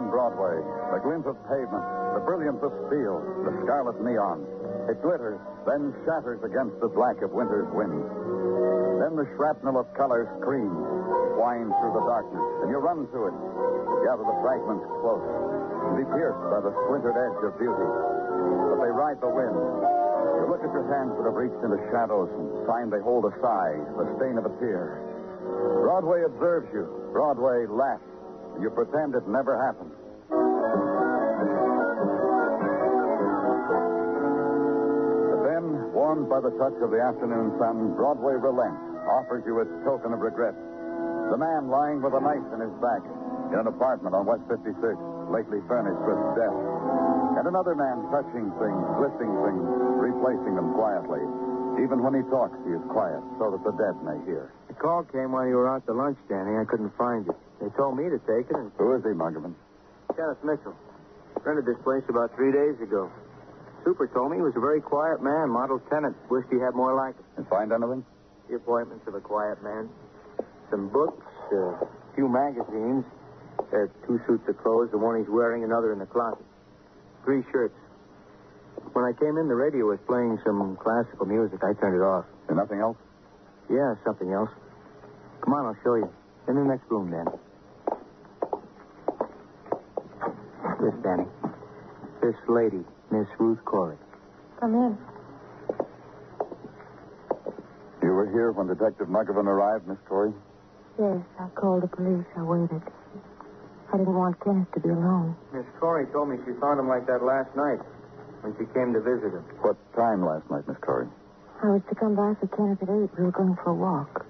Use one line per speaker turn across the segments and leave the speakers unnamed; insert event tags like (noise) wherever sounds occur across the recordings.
On Broadway, the glint of pavement, the brilliance of steel, the scarlet neon. It glitters, then shatters against the black of winter's wind. Then the shrapnel of color screams, winds through the darkness, and you run to it, gather the fragments close, and be pierced by the splintered edge of beauty. But they ride the wind. You look at your hands that have reached into shadows and find they hold a sigh, the stain of a tear. Broadway observes you. Broadway laughs. You pretend it never happened. But then, warmed by the touch of the afternoon sun, Broadway relents, offers you its token of regret. The man lying with a knife in his back in an apartment on West 56, lately furnished with death. And another man touching things, lifting things, replacing them quietly. Even when he talks, he is quiet so that the dead may hear.
The call came while you were out to lunch, Danny. I couldn't find you. They told me to take it, and
Who is he, Muggavan?
Kenneth Mitchell. Rented this place about three days ago. Super told me he was a very quiet man, model tenant. Wished he had more like him.
You find anything?
The appointments of a quiet man. Some books, a few magazines. Are two suits of clothes, the one he's wearing, another in the closet. Three shirts. When I came in, the radio was playing some classical music. I turned it off.
And nothing else?
Yeah, something else. Come on, I'll show you. In the next room, Danny. This, Danny. This lady, Miss Ruth Corey.
Come in.
You were here when Detective Muggavan arrived, Miss Corey?
Yes, I called the police. I waited. I didn't want Kenneth to be alone.
Miss Corey told me she found him like that last night when she came to visit him.
What time last night, Miss Corey?
I was to come by for Kenneth at 8. We were going for a walk.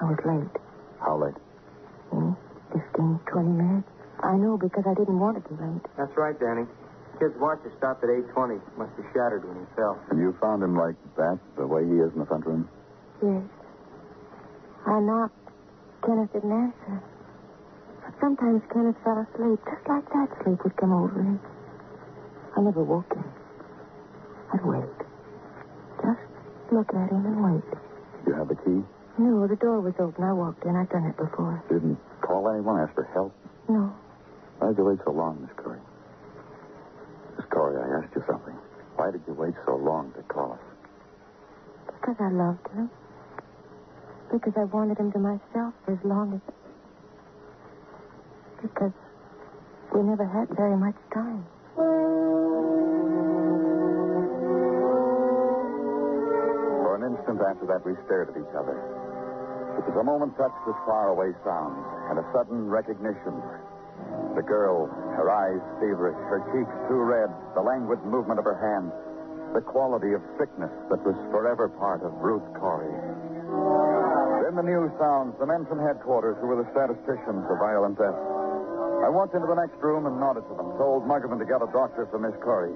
I was late.
How late?
Hmm? 15, 20 minutes. I know because I didn't want to be late.
That's right, Danny. Kid's watch had stopped at 8.20. Must have shattered when he fell.
And you found him like that, the way he is in the front room?
Yes. I knocked. Kenneth didn't answer. But sometimes Kenneth fell asleep. Just like that sleep would come over him. I never woke him. I'd wait. Just look at him and wait.
Did you have the key?
No, the door was open. I walked in. I've done it before.
Didn't call anyone, ask for help?
No.
Why did you wait so long, Miss Corey? Miss Corey, I asked you something. Why did you wait so long to call us?
Because I loved him. Because I wanted him to myself for as long as. Because we never had very much time.
For an instant after that, we stared at each other. It was a moment touched with faraway sounds and a sudden recognition. The girl, her eyes feverish, her cheeks too red, the languid movement of her hands, the quality of sickness that was forever part of Ruth Corey. Then the news sounds, the men from headquarters who were the statisticians of violent death. I walked into the next room and nodded to them, told Muggavan to get a doctor for Miss Corey.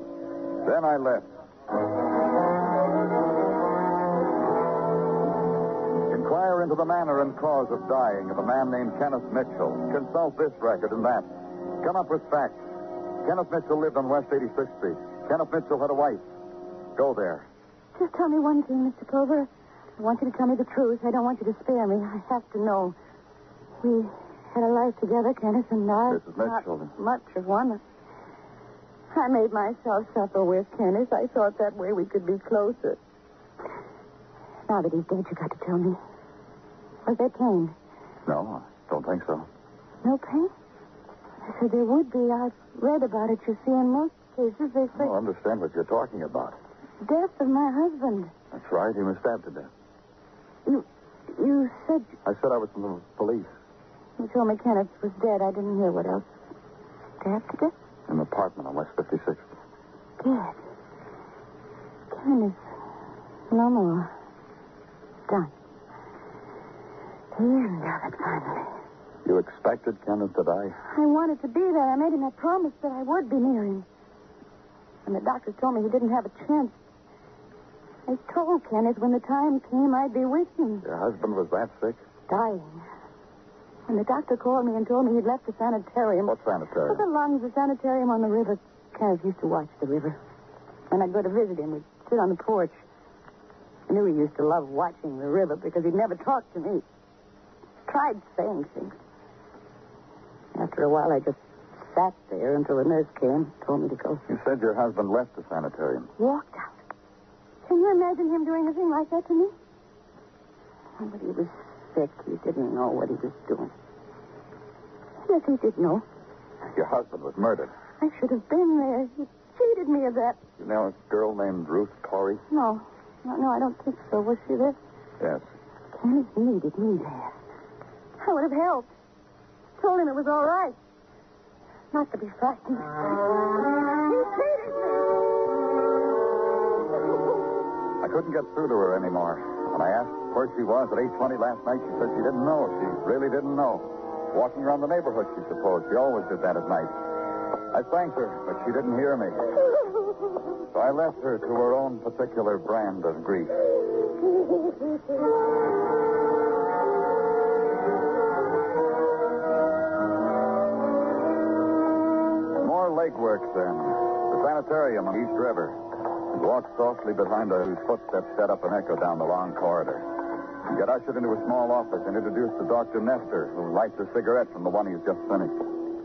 Then I left. Inquire into the manner and cause of dying of a man named Kenneth Mitchell. Consult this record and that. Come up with facts. Kenneth Mitchell lived on West 86th Street. Kenneth Mitchell had a wife. Go there.
Just tell me one thing, Mr. Clover. I want you to tell me the truth. I don't want you to spare me. I have to know. We had a life together, Kenneth and I.
Mrs. Mitchell.
Not much of one. I made myself suffer with Kenneth. I thought that way we could be closer. Now that he's dead, you got to tell me. Was there pain?
No, I don't think so.
No pain? I said there would be. I've read about it. You see, in most cases they oh,
I
say
don't understand what you're talking about.
death of my husband.
That's right. He was stabbed to death.
You, you said
I said I was from the police
you told me Kenneth was dead. I didn't hear what else. Stabbed to death?
in an apartment on West 56th.
Dead. Kenneth. No more. Done. The end of it, finally.
You expected Kenneth to die?
I wanted to be there. I made him that promise that I would be near him. And the doctor told me he didn't have a chance. I told Kenneth when the time came I'd be with him.
Your husband was that sick?
Dying. When the doctor called me and told me he'd left the sanitarium.
What sanitarium?
the lungs, the sanitarium on the river. Kenneth used to watch the river. When I'd go to visit him, we'd sit on the porch. I knew he used to love watching the river because he'd never talked to me. Tried saying things. After a while, I just sat there until the nurse came, and told me to go.
You said your husband left the sanitarium.
Walked out. Can you imagine him doing a thing like that to me? But he was sick. He didn't know what he was doing. Yes, he did know.
Your husband was murdered.
I should have been there. He cheated me of that.
You know a girl named Ruth Corey?
No. No, no, I don't think so. Was she there?
Yes.
Kenneth needed me there. I would have helped. Told him it was all right. Not to be frightened. He cheated me.
I couldn't get through to her anymore. When I asked where she was at 8.20 last night, she said she didn't know. She really didn't know. Walking around the neighborhood, she supposed. She always did that at night. I thanked her, but she didn't hear me. So I left her to her own particular brand of grief. (laughs) lake works then. The sanitarium on East River. We walked softly behind her, whose footsteps set up an echo down the long corridor. Got ushered into a small office and introduced to Dr. Nestor, who lights a cigarette from the one he's just finished.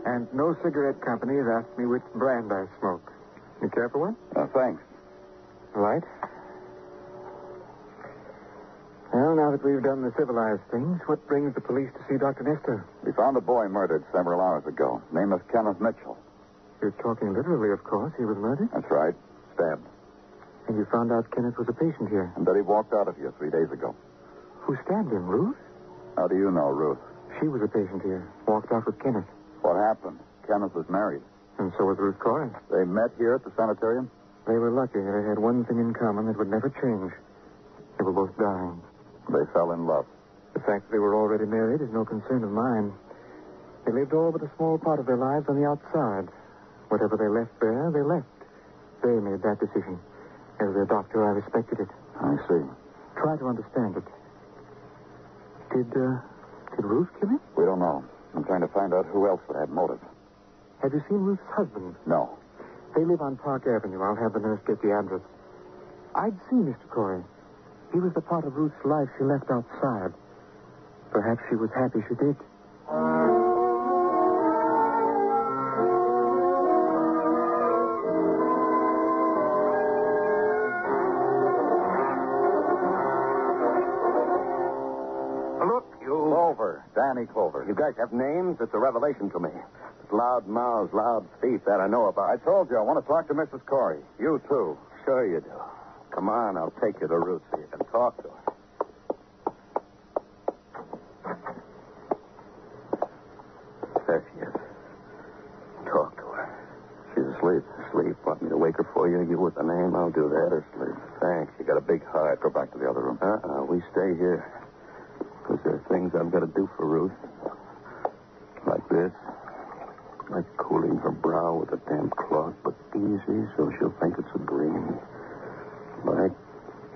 And no cigarette company has asked me which brand I smoke. You care for one?
Uh, thanks.
Right. Well, now that we've done the civilized things, what brings the police to see Dr. Nestor?
We found a boy murdered several hours ago. Name is Kenneth Mitchell.
You're talking literally, of course. He was murdered.
That's right. Stabbed.
And you found out Kenneth was a patient here.
And that he walked out of here three days ago.
Who stabbed him? Ruth?
How do you know, Ruth?
She was a patient here. Walked out with Kenneth.
What happened? Kenneth was married.
And so was Ruth Corey.
They met here at the sanitarium?
They were lucky. They had one thing in common that would never change. They were both dying.
They fell in love.
The fact that they were already married is no concern of mine. They lived all but a small part of their lives on the outside. Whatever they left there, they left. They made that decision. As their doctor, I respected it.
I see.
Try to understand it. Did, uh, did Ruth kill him?
We don't know. I'm trying to find out who else would have motive.
Have you seen Ruth's husband?
No.
They live on Park Avenue. I'll have the nurse get the address. I'd see Mr. Corey. He was the part of Ruth's life she left outside. Perhaps she was happy she did.
Clover.
Have names? It's a revelation to me. It's loud mouths, loud feet, that I know about.
I told you I want to talk to Mrs. Corey. You too.
Sure you do. Come on, I'll take you to Ruth so you can talk to her. There she is. Talk to her. She's asleep. Asleep. Want me to wake her for you? You with the name? I'll do that. Her sleep. Thanks. You got a big heart.
Go back to the other room.
Uh-uh. We stay here. Because there are things I've got to do for Ruth. Like this. Like cooling her brow with a damp cloth, but easy so she'll think it's a dream. Like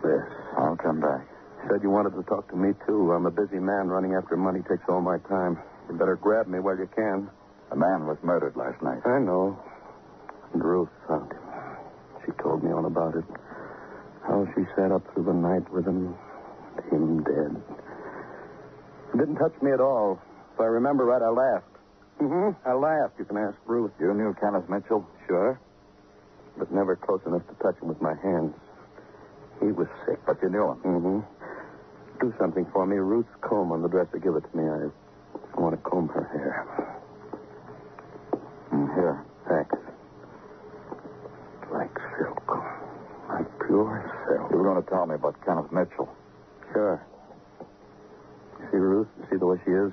this.
I'll come back.
Said you wanted to talk to me, too. I'm a busy man. Running after money takes all my time. You better grab me while you can.
A man was murdered last night.
I know. And Ruth found him. She told me all about it. How she sat up through the night with him. Him dead. It didn't touch me at all. If I remember right, I laughed. Mm-hmm. I laughed. You can ask Ruth.
You knew Kenneth Mitchell?
Sure. But never close enough to touch him with my hands. He was sick.
But you knew him.
Mm-hmm. Do something for me. Ruth's comb on the dresser. Give it to me. I, want to comb her hair.
Mm, Here.
Thanks. Like silk. Like pure silk.
You were going to tell me about Kenneth Mitchell.
Sure. You see Ruth? You see the way she is?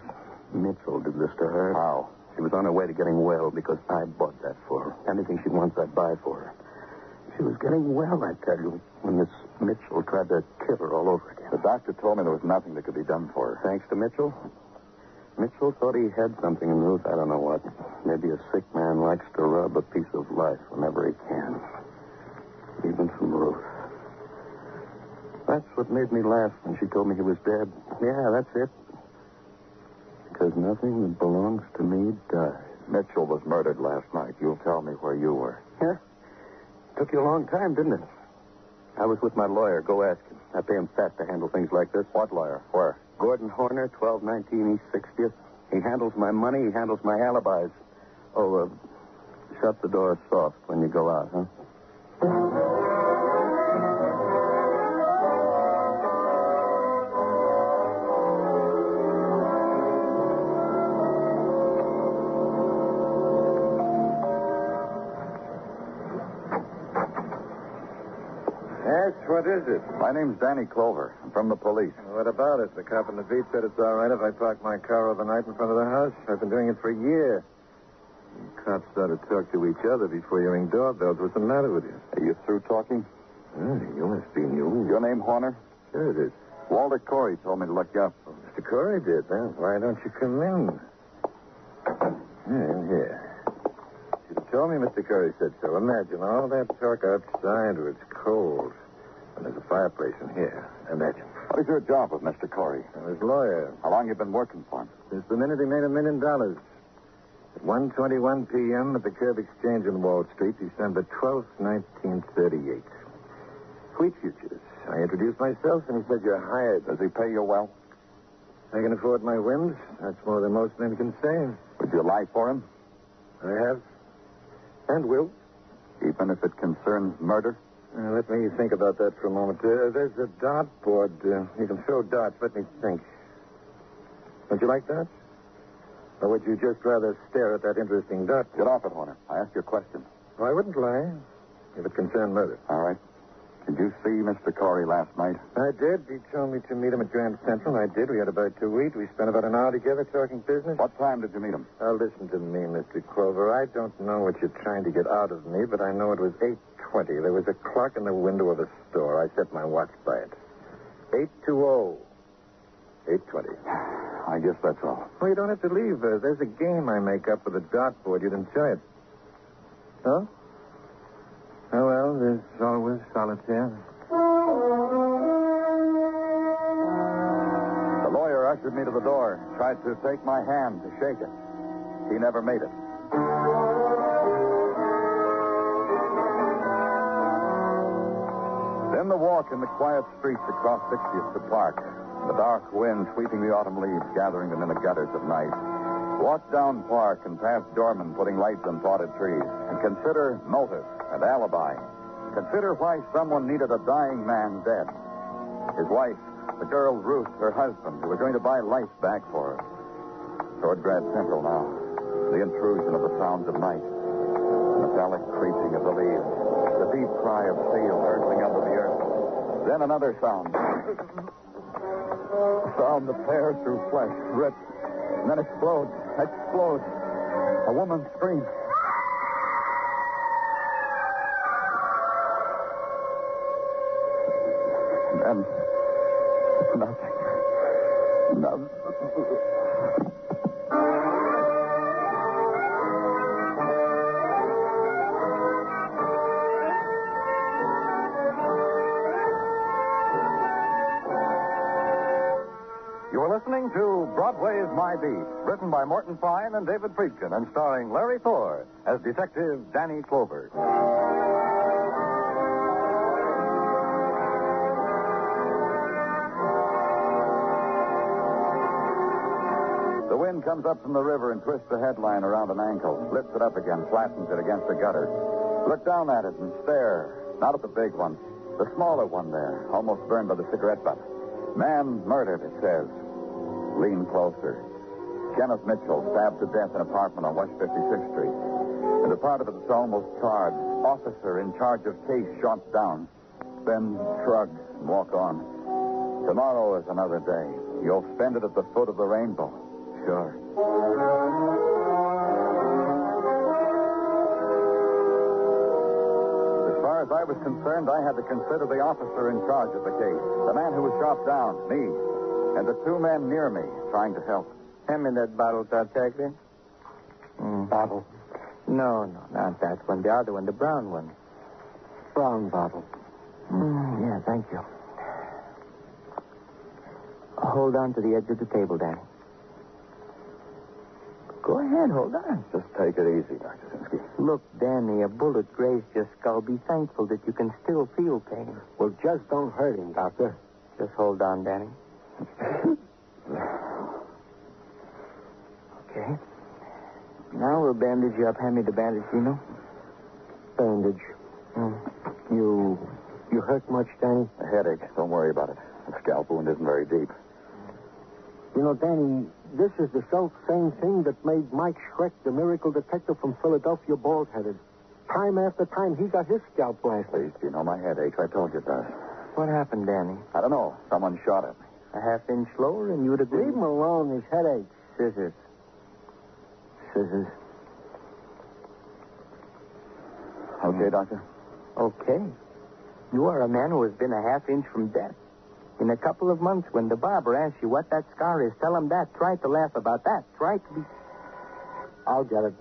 Mitchell did this to her.
How?
She was on her way to getting well because I bought that for her. Anything she wants, I buy for her. She was getting well, I tell you, when this Mitchell tried to kill her all over again.
The doctor told me there was nothing that could be done for her.
Thanks to Mitchell? Mitchell thought he had something in Ruth. I don't know what. Maybe a sick man likes to rub a piece of life whenever he can. Even from Ruth. That's what made me laugh when she told me he was dead. Yeah, that's it. Because nothing that belongs to me dies.
Mitchell was murdered last night. You'll tell me where you were.
Yeah. Took you a long time, didn't it? I was with my lawyer. Go ask him. I pay him fat to handle things like this.
What lawyer? Where?
Gordon Horner, 1219 East 60th. He handles my money. He handles my alibis. Oh, uh, shut the door soft when you go out, huh?
What is it?
My name's Danny Clover. I'm from the police.
What about it? The cop in the beat said it's all right if I park my car overnight in front of the house. I've been doing it for a year. You cops ought to talk to each other before you ring doorbells. What's the matter with you?
Are you through talking?
Oh, you must be new.
Your name Horner?
Sure it is.
Walter Corey told me to look you up.
Oh, Mr. Corey did, huh? Why don't you come in? Yeah, in here. You told me Mr. Corey said so. Imagine all that talk outside where it's cold. And there's a fireplace in here. Imagine.
What is your job with Mr. Corey?
I'm his lawyer.
How long you been working for him?
Since the minute he made a million dollars. At 1.21 p.m. at the Curb Exchange in Wall Street, December 12th, 1938. Wheat futures. I introduced myself, and he said, you're hired.
Does he pay you well?
I can afford my whims. That's more than most men can say.
Would you lie for him?
I have. And will.
Even if it concerns murder?
Uh, let me think about that for a moment. Uh, there's a dartboard. Uh, you can throw darts. Let me think. Would you like that? Or would you just rather stare at that interesting dart?
Get off it, Horner. I asked you a question.
I wouldn't lie if it concerned murder.
All right. Did you see Mr. Corey last night?
I did. He told me to meet him at Grand Central. I did. We had about two weeks. We spent about an hour together talking business.
What time did you meet him?
Now, listen to me, Mr. Clover. I don't know what you're trying to get out of me, but I know it was 8.20. There was a clock in the window of the store. I set my watch by it. 8.20. 8.20.
I guess that's all.
Well, you don't have to leave. Uh, there's a game I make up with a dartboard. You'd enjoy it. Oh? Well, there's always solitaire.
The lawyer ushered me to the door, tried to take my hand to shake it. He never made it. Then the walk in the quiet streets across 60th to Park, the dark wind sweeping the autumn leaves, gathering them in the gutters at night. Walk down Park and past doormen putting lights on potted trees, and consider motive and alibi. Consider why someone needed a dying man dead. His wife, the girl Ruth, her husband, who were going to buy life back for her. Toward Grand Central now. The intrusion of the sounds of night. The metallic creeping of the leaves. The deep cry of steel hurtling under the earth. Then another sound. A sound that tears through flesh, rips, and then explodes. Explodes. A woman scream. Nothing.
You are listening to Broadway's My Beat, written by Morton Fine and David Friedkin, and starring Larry Thor as Detective Danny Clover.
Comes up from the river and twists the headline around an ankle, lifts it up again, flattens it against the gutter. Look down at it and stare. Not at the big one, the smaller one there, almost burned by the cigarette butt. Man murdered, it says. Lean closer. Kenneth Mitchell stabbed to death in an apartment on West 56th Street. And a part of it is almost charred. Officer in charge of case shot down. Then shrug and walk on. Tomorrow is another day. You'll spend it at the foot of the rainbow. Sure. As far as I was concerned, I had to consider the officer in charge of the case. The man who was shot down, me, and the two men near me trying to help.
Hand me that bottle, Tartaglia.
Mm. Bottle.
No, no, not that one. The other one, the brown one.
Brown bottle.
Mm, yeah, thank you. Hold on to the edge of the table, Danny. Go ahead, hold on.
Just take it easy, Dr. Sinsky.
Look, Danny, a bullet grazed your skull. Be thankful that you can still feel pain.
Well, just don't hurt him, Doctor.
Just hold on, Danny. okay. Now we'll bandage you up. Hand me the bandage, Gino.
Bandage.
Mm.
You. You hurt much, Danny?
A headache. Don't worry about it. The scalp wound isn't very deep.
You know, Danny, this is the self same thing that made Mike Schreck, the miracle detective from Philadelphia, bald headed. Time after time, he got his scalp blasted.
Please, you know my headache. I told you that.
What happened, Danny?
I don't know. Someone shot at me.
A half inch lower, and you would have been.
Leave him alone, his headache.
Scissors. Scissors.
Okay, hmm. Doctor?
Okay. You are a man who has been a half inch from death. In a couple of months, when the barber asks you what that scar is, tell him that. Try to laugh about that. Try to be.
I'll get it.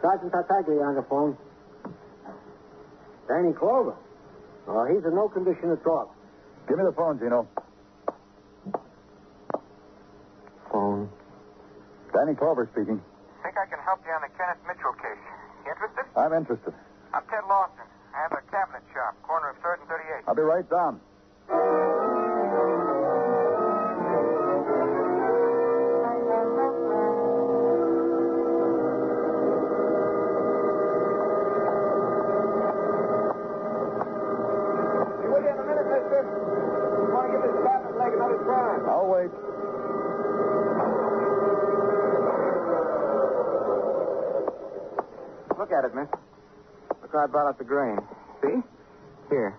Sergeant Tartaglia on the phone. Danny Clover. Oh, he's in no condition to talk.
Give me the phone, Gino.
Phone.
Danny Clover speaking.
Think I can help you on the Kenneth Mitchell case. You interested?
I'm interested.
I'm Ted Lawson. Cabinet leg another try.
I'll wait.
Look at it, miss. Look how I brought out the grain. See? Here.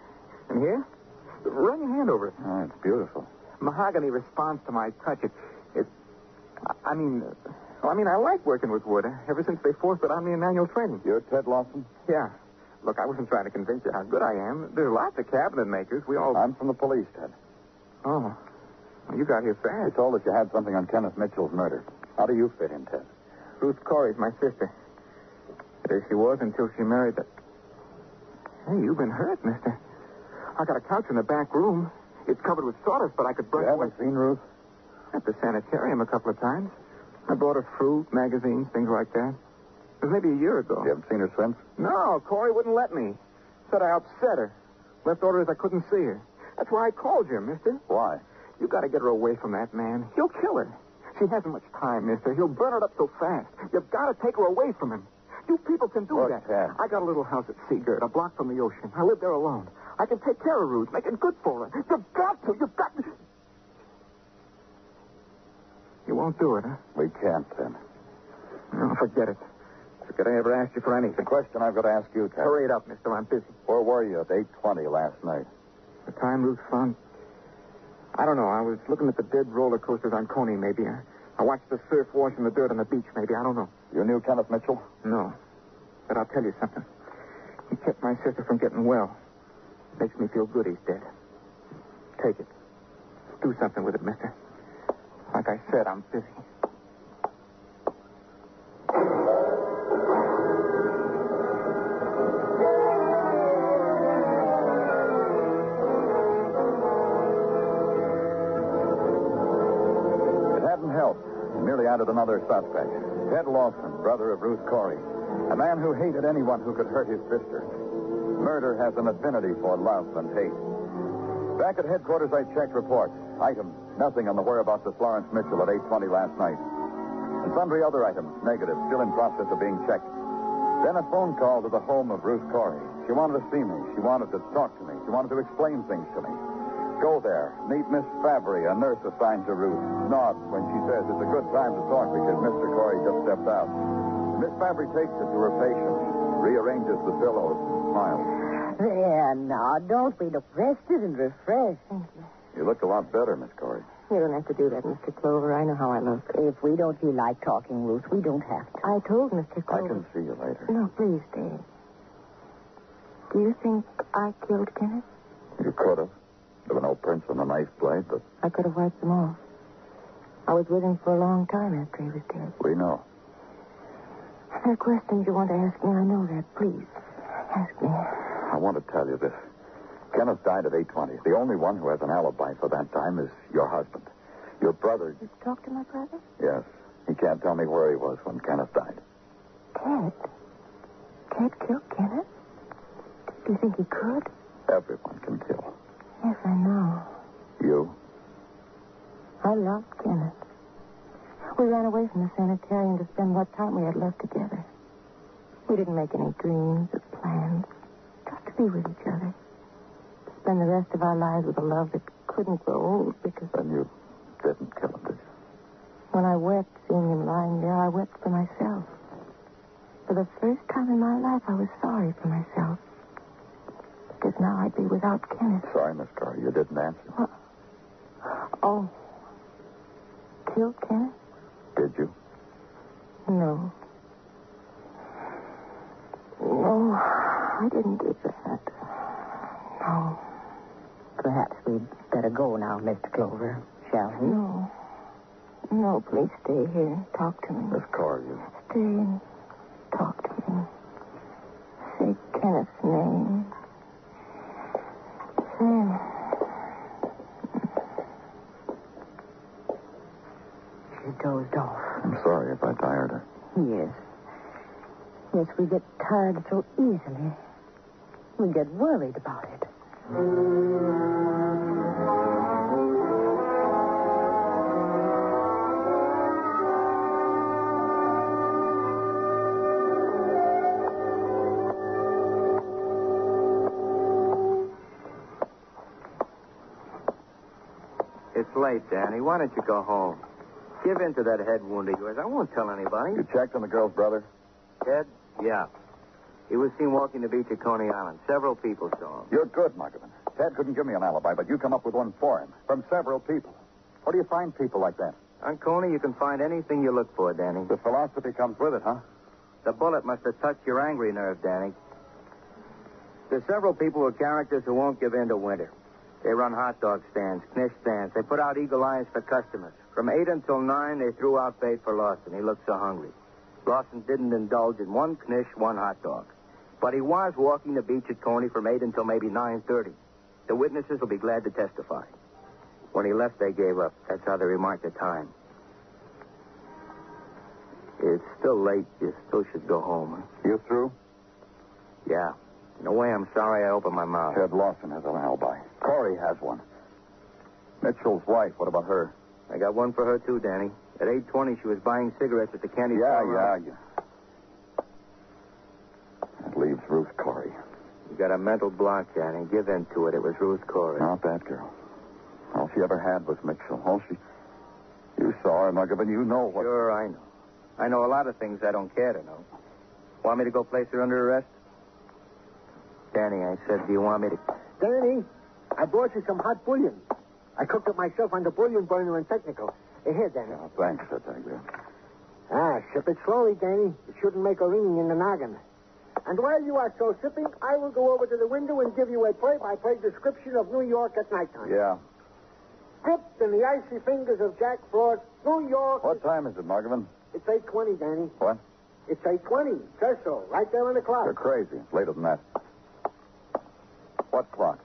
Here? Run your hand over it.
Oh, it's beautiful.
Mahogany responds to my touch. It, it, I- I mean, well, I mean, I like working with wood. Eh, ever since they forced it on me in manual training.
You're Ted Lawson?
Yeah. Look, I wasn't trying to convince you how good I am. There's lots of cabinet makers. We all.
I'm from the police, Ted.
Oh. Well, you got here fast.
told us you had something on Kenneth Mitchell's murder. How do you fit in, Ted?
Ruth Corey's my sister. There she was until she married that. Hey, you've been hurt, mister. I got a couch in the back room. It's covered with sawdust, but I could brush
You haven't seen Ruth?
At the sanitarium a couple of times. I brought her fruit, magazines, things like that. It was maybe a year ago.
You haven't seen her since?
No, Corey wouldn't let me. Said I upset her. Left orders I couldn't see her. That's why I called you, mister.
Why?
You gotta get her away from that man. He'll kill her. She hasn't much time, mister. He'll burn her up so fast. You've gotta take her away from him. You people can do
Look,
that.
Ted.
I got a little house at Sea Girt, a block from the ocean. I live there alone. I can take care of Ruth, make it good for her. You've got to. You've got to. You won't do it, huh?
We can't, Ted.
No, forget it. Forget I ever asked you for anything.
The question I've got to ask you, Ted.
Hurry it up, mister. I'm busy.
Where were you at 8.20 last night?
The time Ruth found. I don't know. I was looking at the dead roller coasters on Coney, maybe. I, I watched the surf washing the dirt on the beach, maybe. I don't know.
You knew Kenneth Mitchell?
No. But I'll tell you something. He kept my sister from getting well. Makes me feel good he's dead. Take it. Do something with it, mister. Like I said, I'm busy.
It hadn't helped. It merely added another suspect. Ted Lawson, brother of Ruth Corey. A man who hated anyone who could hurt his sister. Murder has an affinity for love and hate. Back at headquarters, I checked reports. Items, nothing on the whereabouts of Florence Mitchell at 8.20 last night. And sundry other items, negative, still in process of being checked. Then a phone call to the home of Ruth Corey. She wanted to see me. She wanted to talk to me. She wanted to explain things to me. Go there. Meet Miss Fabry, a nurse assigned to Ruth. Nods when she says it's a good time to talk because Mr. Corey just stepped out. Miss Fabry takes it to her patient, rearranges the pillows, and.
There, now, don't we look rested and refreshed?
thank You look a lot better, Miss Corey.
You don't have to do that, Mr. Clover. I know how I look. If we don't feel like talking, Ruth, we don't have to. I told Mr. Clover.
I can see you later.
No, please, Dave. Do you think I killed Kenneth?
You could have. There were no prints on the knife blade, but
I could have wiped them off. I was with him for a long time after he was dead.
we know.
There are questions you want to ask me. I know that. Please, ask me.
I want to tell you this. Kenneth died at 8.20. The only one who has an alibi for that time is your husband. Your brother,
You talk to my brother?
yes. He can't tell me where he was when Kenneth died.
Ted. Ted killed Kenneth? Do you think he could?
Everyone can kill.
Yes, I know.
You?
I loved Kenneth. We ran away from the sanitarium to spend what time we had left together. We didn't make any dreams or plans. Just to be with each other. To spend the rest of our lives with a love that couldn't grow old because
Then you didn't kill him, did you?
when I wept seeing him lying there, I wept for myself. For the first time in my life, I was sorry for myself. Because now I'd be without Kenneth.
Sorry, Miss Carr, you didn't answer.
Oh. Killed Kenneth?
Did you?
No. No, (sighs) I didn't do that. No.
Perhaps we'd better go now, Mr. Clover, shall we?
No. No, please stay here and talk to me.
Miss Carr, you.
Stay and talk to me. Say Kenneth's name. Say him.
She dozed off.
I'm sorry if I tired her.
Yes. Yes, we get tired so easily. We get worried about it.
It's late, Danny. Why don't you go home? Give in to that head wound of yours. I won't tell anybody.
You checked on the girl's brother?
Ted? Yeah. He was seen walking the beach at Coney Island. Several people saw him.
You're good, Muggavan. Ted couldn't give me an alibi, but you come up with one for him from several people. Where do you find people like that?
On Coney, you can find anything you look for, Danny.
The philosophy comes with it, huh?
The bullet must have touched your angry nerve, Danny. There's several people with characters who won't give in to winter. They run hot dog stands, knish stands. They put out eagle eyes for customers. From 8 until 9, they threw out bait for Lawson. He looked so hungry. Lawson didn't indulge in one knish, one hot dog. But he was walking the beach at Coney from 8 until maybe 9.30. The witnesses will be glad to testify. When he left, they gave up. That's how they remarked the time. It's still late. You still should go home. Huh?
You through?
Yeah. In a way, I'm sorry I opened my mouth.
Ted Lawson has an alibi. Corey has one. Mitchell's wife, what about her?
I got one for her, too, Danny. At 8.20, she was buying cigarettes at the candy
Yeah,
store.
yeah, yeah. That leaves Ruth Corey.
You got a mental block, Danny. Give in to it. It was Ruth Corey.
Not that girl. All she ever had was Mitchell. All she. You saw her, Muggavan. You know what.
Sure, I know. I know a lot of things I don't care to know. Want me to go place her under arrest? Danny, I said, do you want me to...
Danny, I brought you some hot bouillon. I cooked it myself on the bouillon burner in technical. Here, Danny.
Oh, thanks, you.
Ah, sip it slowly, Danny. It shouldn't make a ringing in the noggin. And while you are so sipping, I will go over to the window and give you a play-by-play description of New York at nighttime.
Yeah.
Gripped in the icy fingers of Jack Frost, New York.
What time is it, Muggavan?
It's 8.20, Danny.
What?
It's 8.20. Says so. Right there on the clock.
You're crazy. It's later than that. What clock?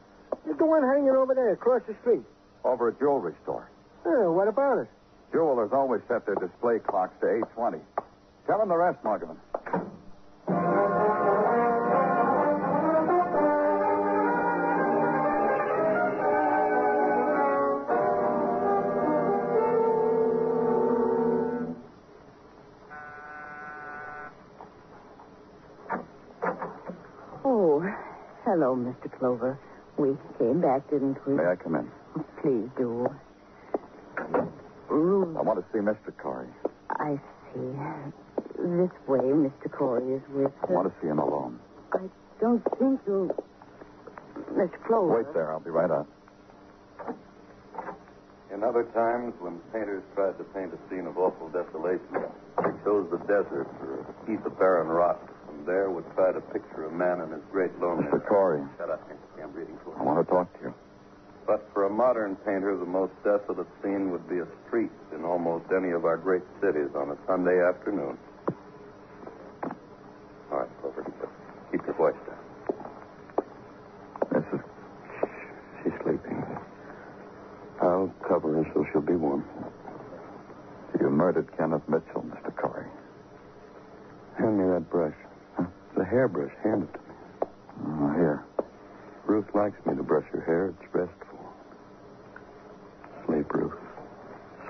It's the one hanging over there across the street.
Over at jewelry store.
Oh, what about it?
Jewelers always set their display clocks to 8.20. Tell them the rest, Muggavan.
Oh, hello, Mr. Clover. We came back, didn't we?
May I come in?
Please do. Ruth,
I want to see Mr. Corey.
I see. This way, Mr. Corey is with
I want to see him alone.
I don't think you'll... Mr. Clover.
Wait there. I'll be right out.
In other times, when painters tried to paint a scene of awful desolation, they chose the desert or a piece of barren rock. From there would try to picture a man in his great loneliness.
Mr. Corey,
Shut up, Nancy. I'm reading for you.
I want to talk to you.
But for a modern painter, the most desolate scene would be a street in almost any of our great cities on a Sunday afternoon. All right, Clover, keep your voice down.
This is. She's sleeping. I'll cover her so she'll be warm.
You murdered Kenneth Mitchell, Mr. Corey.
Hand me that brush. Huh? The hairbrush. Hand it to me.
Oh, here.
Ruth likes me to brush her hair. It's restful. Sleep, Ruth.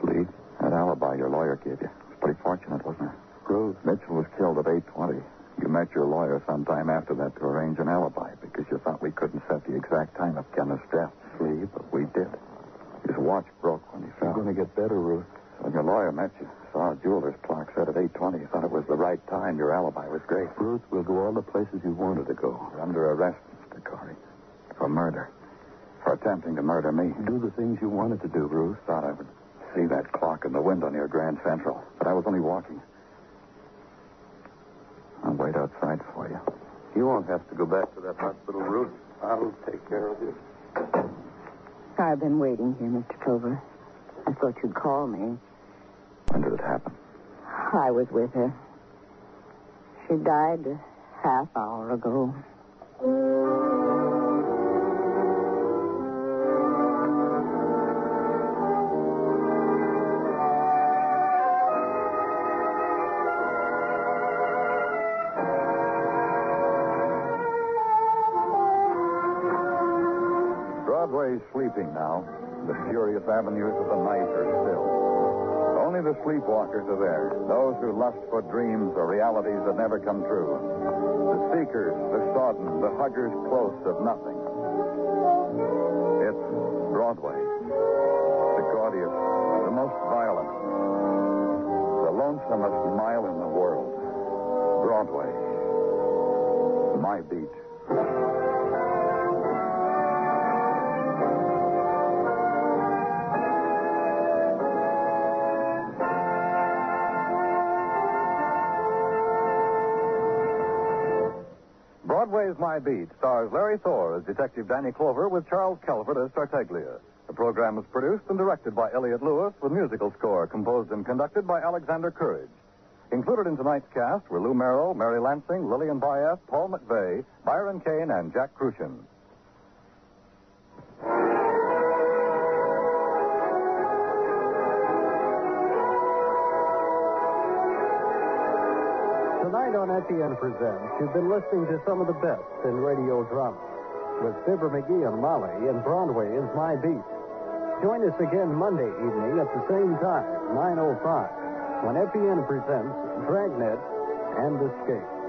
Sleep.
That alibi your lawyer gave you was pretty fortunate, wasn't it?
Ruth.
Mitchell was killed at 8.20. You met your lawyer sometime after that to arrange an alibi because you thought we couldn't set the exact time of Kenneth's death.
Sleep.
But we did. His watch broke when he fell.
You're going to get better, Ruth.
When your lawyer met you, saw a jeweler's clock set at 8.20, thought it was the right time. Your alibi was great.
Ruth, we'll go all the places you wanted to go.
You're under arrest, Mr. Corey. For murder. For attempting to murder me.
Do the things you wanted to do, Ruth.
Thought I would see that clock in the window near Grand Central. But I was only walking. I'll wait outside for you.
You won't have to go back to that hospital, Ruth. I'll take care of you.
I've been waiting here, Mr. Clover. I thought you'd call me.
When did it happen?
I was with her. She died a half hour ago.
Sleeping now. The furious avenues of the night are still. Only the sleepwalkers are there, those who lust for dreams or realities that never come true. The seekers, the sodden, the huggers close of nothing. It's Broadway. The gaudiest, the most violent, the lonesomest mile in the world. Broadway. My beat. Stars Larry Thor as Detective Danny Clover with Charles Calvert as Tartaglia. The program was produced and directed by Elliott Lewis with musical score composed and conducted by Alexander Courage. Included in tonight's cast were Lou Merrill, Mary Lansing, Lillian Buyeff, Paul McVeigh, Byron Kane, and Jack
Kruschen. On Presents, you've been listening to some of the best in radio drama. With Fibber McGee and Molly and Broadway is My Beat. Join us again Monday evening at the same time, 9.05, when FEN presents Dragnet and Escape.